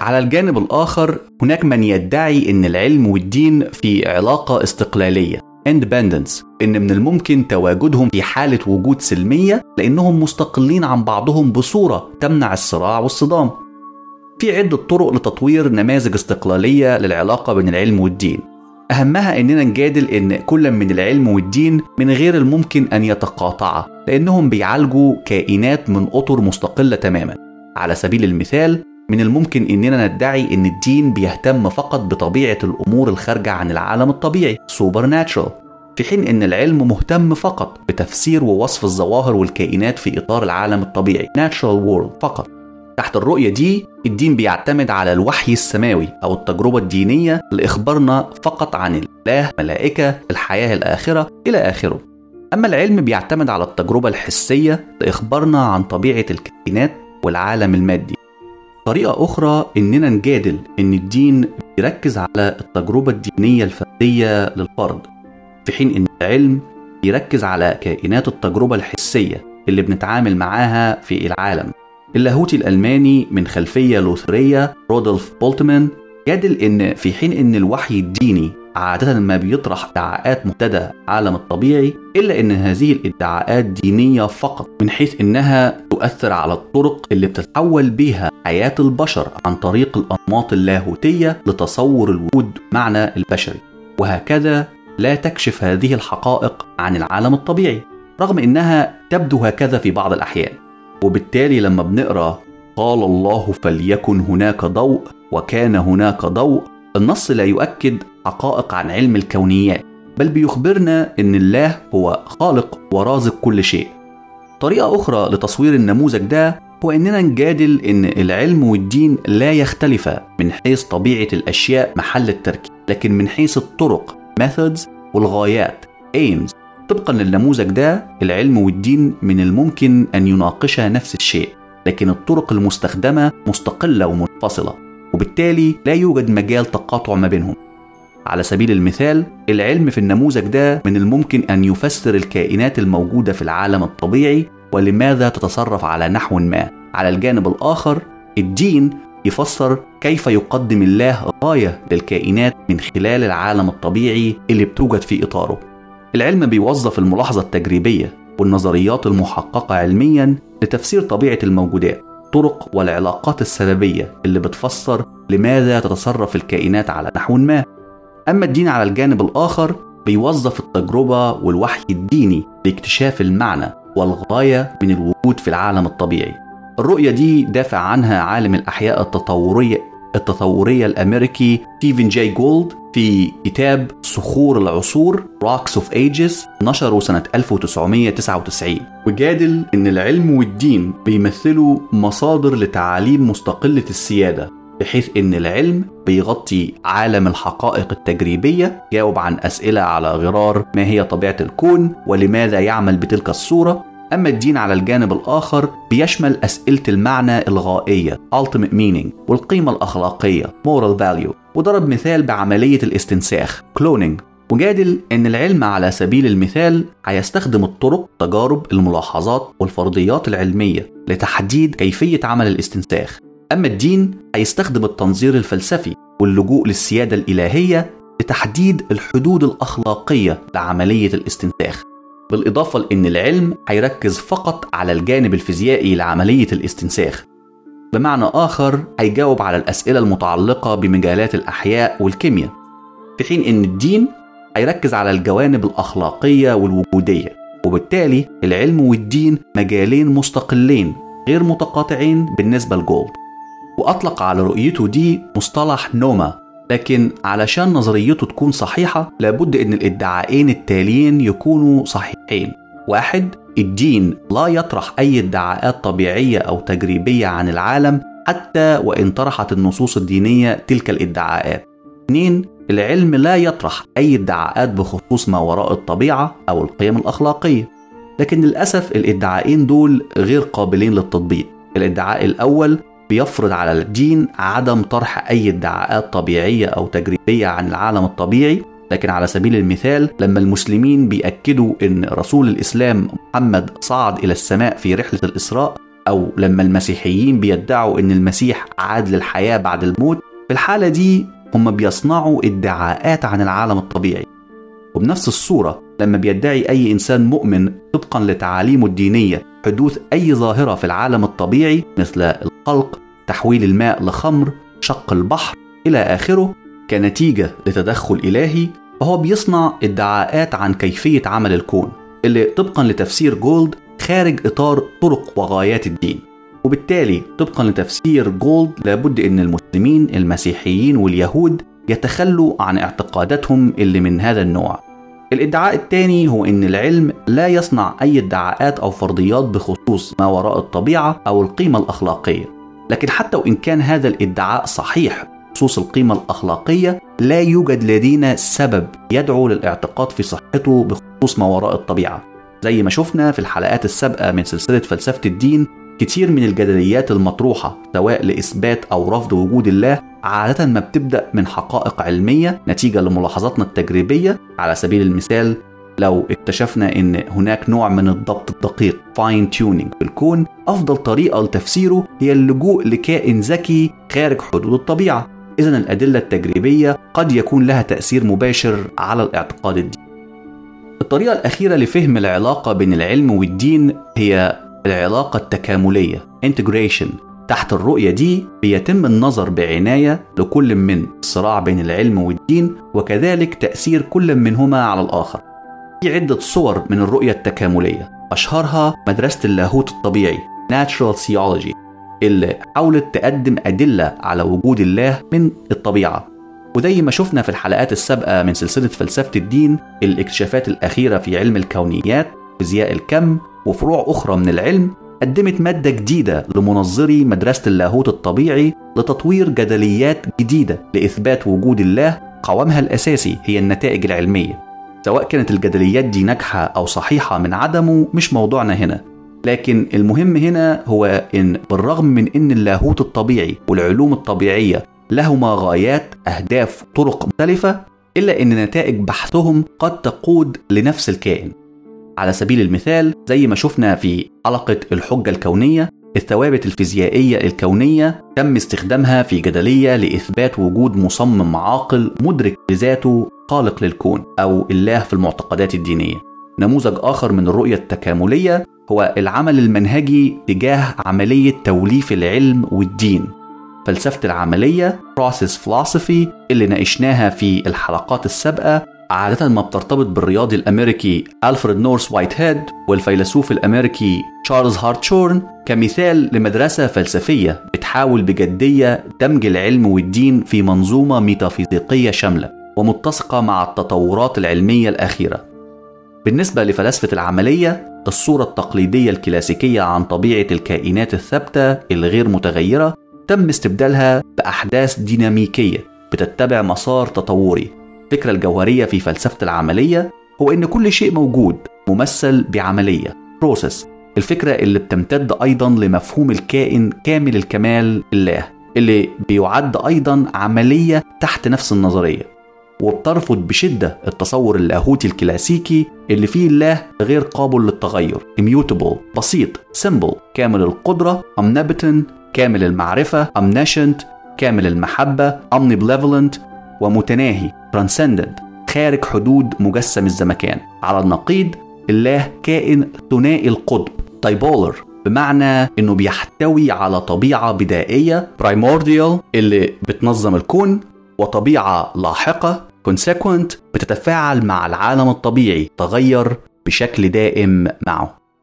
على الجانب الآخر هناك من يدعي أن العلم والدين في علاقة استقلالية independence إن من الممكن تواجدهم في حالة وجود سلمية لأنهم مستقلين عن بعضهم بصورة تمنع الصراع والصدام. في عدة طرق لتطوير نماذج استقلالية للعلاقة بين العلم والدين. أهمها إننا نجادل إن كل من العلم والدين من غير الممكن أن يتقاطعا لأنهم بيعالجوا كائنات من أطر مستقلة تماما. على سبيل المثال من الممكن إننا ندعي إن الدين بيهتم فقط بطبيعة الأمور الخارجة عن العالم الطبيعي supernatural. في حين إن العلم مهتم فقط بتفسير ووصف الظواهر والكائنات في إطار العالم الطبيعي natural world فقط. تحت الرؤية دي الدين بيعتمد على الوحي السماوي أو التجربة الدينية لإخبارنا فقط عن الله ملائكة الحياة الآخرة إلى آخره. أما العلم بيعتمد على التجربة الحسية لإخبارنا عن طبيعة الكائنات والعالم المادي. طريقة أخرى إننا نجادل إن الدين بيركز على التجربة الدينية الفردية للفرد في حين إن العلم بيركز على كائنات التجربة الحسية اللي بنتعامل معاها في العالم. اللاهوتي الألماني من خلفية لوثرية رودولف بولتمان جادل إن في حين إن الوحي الديني عادة ما بيطرح ادعاءات مبتدأ عالم الطبيعي إلا إن هذه الادعاءات دينية فقط من حيث إنها تؤثر على الطرق اللي بتتحول بيها حياة البشر عن طريق الأنماط اللاهوتية لتصور الوجود معنى البشري. وهكذا لا تكشف هذه الحقائق عن العالم الطبيعي رغم إنها تبدو هكذا في بعض الأحيان. وبالتالي لما بنقرأ قال الله فليكن هناك ضوء وكان هناك ضوء النص لا يؤكد حقائق عن علم الكونيات بل بيخبرنا إن الله هو خالق ورازق كل شيء. طريقة أخرى لتصوير النموذج ده هو إننا نجادل إن العلم والدين لا يختلفا من حيث طبيعة الأشياء محل التركيب لكن من حيث الطرق methods والغايات aims. طبقا للنموذج ده العلم والدين من الممكن أن يناقشا نفس الشيء لكن الطرق المستخدمة مستقلة ومنفصلة وبالتالي لا يوجد مجال تقاطع ما بينهم. على سبيل المثال العلم في النموذج ده من الممكن أن يفسر الكائنات الموجودة في العالم الطبيعي ولماذا تتصرف على نحو ما. على الجانب الآخر الدين يفسر كيف يقدم الله غاية للكائنات من خلال العالم الطبيعي اللي بتوجد في إطاره. العلم بيوظف الملاحظة التجريبية والنظريات المحققة علميا لتفسير طبيعة الموجودات طرق والعلاقات السببية اللي بتفسر لماذا تتصرف الكائنات على نحو ما. أما الدين على الجانب الآخر بيوظف التجربة والوحي الديني لاكتشاف المعنى والغاية من الوجود في العالم الطبيعي. الرؤية دي دافع عنها عالم الأحياء التطورية التطورية الأمريكي ستيفن جاي جولد في كتاب صخور العصور Rocks of Ages نشره سنة 1999 وجادل إن العلم والدين بيمثلوا مصادر لتعاليم مستقلة السيادة. بحيث إن العلم بيغطي عالم الحقائق التجريبية جاوب عن أسئلة على غرار ما هي طبيعة الكون ولماذا يعمل بتلك الصورة. أما الدين على الجانب الآخر بيشمل أسئلة المعنى الغائية ultimate meaning والقيمة الأخلاقية moral value وضرب مثال بعملية الاستنساخ cloning. وجادل أن العلم على سبيل المثال هيستخدم الطرق تجارب الملاحظات والفرضيات العلمية لتحديد كيفية عمل الاستنساخ. أما الدين هيستخدم التنظير الفلسفي واللجوء للسيادة الإلهية لتحديد الحدود الأخلاقية لعملية الاستنساخ. بالإضافة لأن العلم هيركز فقط على الجانب الفيزيائي لعملية الاستنساخ. بمعنى آخر هيجاوب على الأسئلة المتعلقة بمجالات الأحياء والكيمياء. في حين أن الدين هيركز على الجوانب الأخلاقية والوجودية وبالتالي العلم والدين مجالين مستقلين غير متقاطعين بالنسبة لجولد. وأطلق على رؤيته دي مصطلح نوما لكن علشان نظريته تكون صحيحة لابد أن الادعاءين التاليين يكونوا صحيحين. واحد الدين لا يطرح أي ادعاءات طبيعية أو تجريبية عن العالم حتى وإن طرحت النصوص الدينية تلك الإدعاءات. اثنين العلم لا يطرح أي ادعاءات بخصوص ما وراء الطبيعة أو القيم الأخلاقية. لكن للأسف الادعاءين دول غير قابلين للتطبيق. الإدعاء الأول بيفرض على الدين عدم طرح أي ادعاءات طبيعية أو تجريبية عن العالم الطبيعي. لكن على سبيل المثال لما المسلمين بيأكدوا أن رسول الإسلام محمد صعد إلى السماء في رحلة الإسراء أو لما المسيحيين بيدعوا إن المسيح عاد للحياة بعد الموت في الحالة دي هم بيصنعوا ادعاءات عن العالم الطبيعي. وبنفس الصورة لما بيدعي أي إنسان مؤمن طبقا لتعاليمه الدينية حدوث أي ظاهرة في العالم الطبيعي مثل الخلق تحويل الماء لخمر شق البحر إلى آخره كنتيجة لتدخل إلهي فهو بيصنع ادعاءات عن كيفية عمل الكون اللي طبقا لتفسير جولد خارج إطار طرق وغايات الدين. وبالتالي طبقا لتفسير جولد لابد أن المسلمين المسيحيين واليهود يتخلوا عن اعتقاداتهم اللي من هذا النوع. الادعاء الثاني هو إن العلم لا يصنع أي ادعاءات أو فرضيات بخصوص ما وراء الطبيعة أو القيمة الأخلاقية. لكن حتى وإن كان هذا الإدعاء صحيح بخصوص القيمة الأخلاقية لا يوجد لدينا سبب يدعو للاعتقاد في صحته بخصوص ما وراء الطبيعة. زي ما شفنا في الحلقات السابقة من سلسلة فلسفة الدين كتير من الجدليات المطروحة سواء لإثبات أو رفض وجود الله عادة ما بتبدأ من حقائق علمية نتيجة لملاحظاتنا التجريبية. على سبيل المثال لو اكتشفنا إن هناك نوع من الضبط الدقيق fine tuning في الكون أفضل طريقة لتفسيره هي اللجوء لكائن ذكي خارج حدود الطبيعة. اذا الأدلة التجريبية قد يكون لها تأثير مباشر على الاعتقاد الديني. الطريقة الأخيرة لفهم العلاقة بين العلم والدين هي العلاقة التكاملية integration. تحت الرؤية دي بيتم النظر بعناية لكل من الصراع بين العلم والدين وكذلك تأثير كل منهما على الآخر. في عدة صور من الرؤية التكاملية. أشهرها مدرسة اللاهوت الطبيعي Natural Theology اللي حاولت تقدم أدلة على وجود الله من الطبيعة. وزي ما شفنا في الحلقات السابقة من سلسلة فلسفة الدين الاكتشافات الأخيرة في علم الكونيات فيزياء الكم وفروع أخرى من العلم قدمت مادة جديدة لمنظري مدرسة اللاهوت الطبيعي لتطوير جدليات جديدة لإثبات وجود الله. قوامها الأساسي هي النتائج العلمية. سواء كانت الجدليات دي ناجحة أو صحيحة من عدمه مش موضوعنا هنا. لكن المهم هنا هو إن بالرغم من إن اللاهوت الطبيعي والعلوم الطبيعية لهما غايات أهداف طرق مختلفة إلا إن نتائج بحثهم قد تقود لنفس الكائن. على سبيل المثال زي ما شفنا في حلقة الحجة الكونية الثوابت الفيزيائية الكونية تم استخدامها في جدلية لإثبات وجود مصمم عاقل مدرك لذاته خالق للكون أو الله في المعتقدات الدينية. نموذج آخر من الرؤية التكاملية هو العمل المنهجي تجاه عملية توليف العلم والدين. فلسفة العملية process philosophy اللي ناقشناها في الحلقات السابقة عادة ما بترتبط بالرياضي الأمريكي ألفريد نورس وايت هيد والفيلسوف الأمريكي تشارلز هارتشورن كمثال لمدرسة فلسفية بتحاول بجدية دمج العلم والدين في منظومة ميتافيزيقية شاملة ومتسقة مع التطورات العلمية الأخيرة. بالنسبة لفلسفة العملية الصورة التقليدية الكلاسيكية عن طبيعة الكائنات الثابتة الغير متغيرة تم استبدالها بأحداث ديناميكية بتتبع مسار تطوري. الفكرة الجوهرية في فلسفة العملية هو إن كل شيء موجود ممثل بعملية. بروسيس الفكرة اللي بتمتد أيضا لمفهوم الكائن كامل الكمال الله اللي بيعد أيضا عملية تحت نفس النظرية. وبترفض بشدة التصور اللاهوتي الكلاسيكي اللي فيه الله غير قابل للتغير. Immutable بسيط simple كامل القدرة omnipotent كامل المعرفة omniscient كامل المحبة omnibenevolent ومتناهي transcendent خارج حدود مجسم الزمكان. على النقيض الله كائن ثنائي القطب. تايبولر بمعنى إنه بيحتوي على طبيعة بدائية primordial اللي بتنظم الكون وطبيعة لاحقة consequent بتتفاعل مع العالم الطبيعي تغير بشكل دائم معه.